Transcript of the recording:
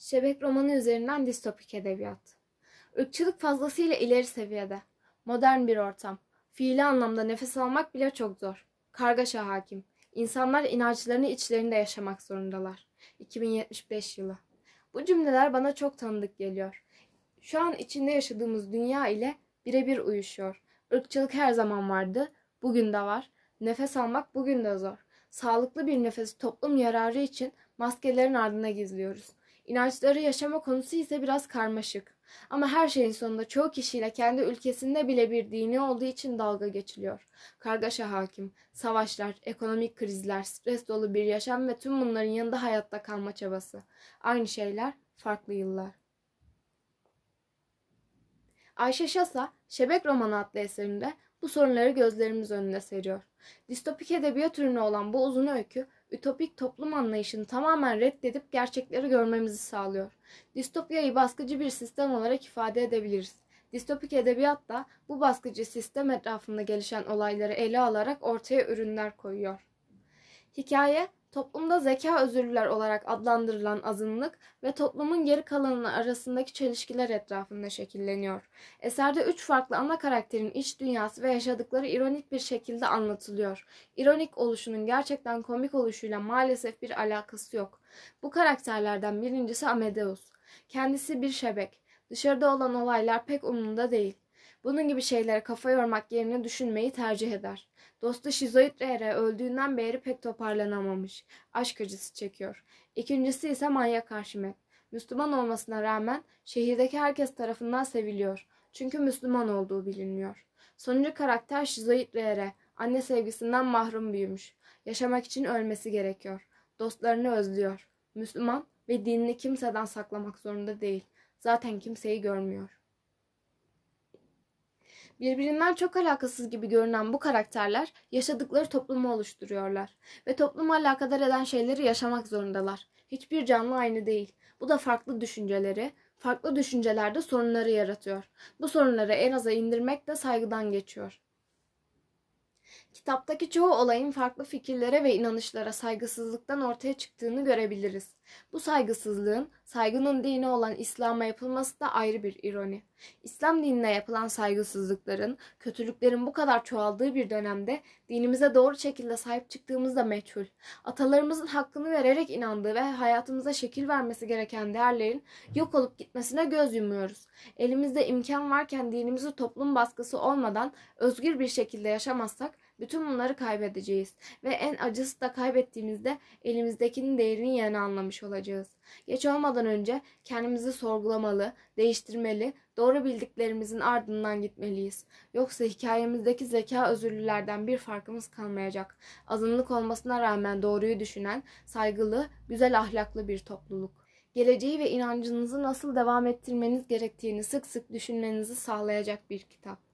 Şebek romanı üzerinden distopik edebiyat. Irkçılık fazlasıyla ileri seviyede. Modern bir ortam. Fiili anlamda nefes almak bile çok zor. Kargaşa hakim. İnsanlar inançlarını içlerinde yaşamak zorundalar. 2075 yılı. Bu cümleler bana çok tanıdık geliyor. Şu an içinde yaşadığımız dünya ile birebir uyuşuyor. Irkçılık her zaman vardı, bugün de var. Nefes almak bugün de zor. Sağlıklı bir nefesi toplum yararı için maskelerin ardına gizliyoruz. İnançları yaşama konusu ise biraz karmaşık. Ama her şeyin sonunda çoğu kişiyle kendi ülkesinde bile bir dini olduğu için dalga geçiliyor. Kargaşa hakim, savaşlar, ekonomik krizler, stres dolu bir yaşam ve tüm bunların yanında hayatta kalma çabası. Aynı şeyler, farklı yıllar. Ayşe Şasa, Şebek Romanı adlı eserinde bu sorunları gözlerimiz önünde seriyor. Distopik edebiyat ürünü olan bu uzun öykü, ütopik toplum anlayışını tamamen reddedip gerçekleri görmemizi sağlıyor. Distopyayı baskıcı bir sistem olarak ifade edebiliriz. Distopik edebiyat da bu baskıcı sistem etrafında gelişen olayları ele alarak ortaya ürünler koyuyor. Hikaye, toplumda zeka özürlüler olarak adlandırılan azınlık ve toplumun geri kalanı arasındaki çelişkiler etrafında şekilleniyor. Eserde üç farklı ana karakterin iç dünyası ve yaşadıkları ironik bir şekilde anlatılıyor. İronik oluşunun gerçekten komik oluşuyla maalesef bir alakası yok. Bu karakterlerden birincisi Amadeus. Kendisi bir şebek. Dışarıda olan olaylar pek umurunda değil. Bunun gibi şeylere kafa yormak yerine düşünmeyi tercih eder. Dostu şizoid R.R. öldüğünden beri pek toparlanamamış. Aşk acısı çekiyor. İkincisi ise manyak Arşimet. Müslüman olmasına rağmen şehirdeki herkes tarafından seviliyor. Çünkü Müslüman olduğu biliniyor. Sonuncu karakter şizoid R.R. Anne sevgisinden mahrum büyümüş. Yaşamak için ölmesi gerekiyor. Dostlarını özlüyor. Müslüman ve dinini kimseden saklamak zorunda değil. Zaten kimseyi görmüyor. Birbirinden çok alakasız gibi görünen bu karakterler yaşadıkları toplumu oluşturuyorlar ve toplumu alakadar eden şeyleri yaşamak zorundalar. Hiçbir canlı aynı değil. Bu da farklı düşünceleri, farklı düşüncelerde sorunları yaratıyor. Bu sorunları en aza indirmek de saygıdan geçiyor. Kitaptaki çoğu olayın farklı fikirlere ve inanışlara saygısızlıktan ortaya çıktığını görebiliriz. Bu saygısızlığın saygının dini olan İslam'a yapılması da ayrı bir ironi. İslam dinine yapılan saygısızlıkların, kötülüklerin bu kadar çoğaldığı bir dönemde dinimize doğru şekilde sahip çıktığımız da meçhul. Atalarımızın hakkını vererek inandığı ve hayatımıza şekil vermesi gereken değerlerin yok olup gitmesine göz yumuyoruz. Elimizde imkan varken dinimizi toplum baskısı olmadan özgür bir şekilde yaşamazsak bütün bunları kaybedeceğiz ve en acısı da kaybettiğimizde elimizdekinin değerini yeni anlamış olacağız. Geç olmadan önce kendimizi sorgulamalı, değiştirmeli, doğru bildiklerimizin ardından gitmeliyiz. Yoksa hikayemizdeki zeka özürlülerden bir farkımız kalmayacak. Azınlık olmasına rağmen doğruyu düşünen, saygılı, güzel ahlaklı bir topluluk. Geleceği ve inancınızı nasıl devam ettirmeniz gerektiğini sık sık düşünmenizi sağlayacak bir kitap.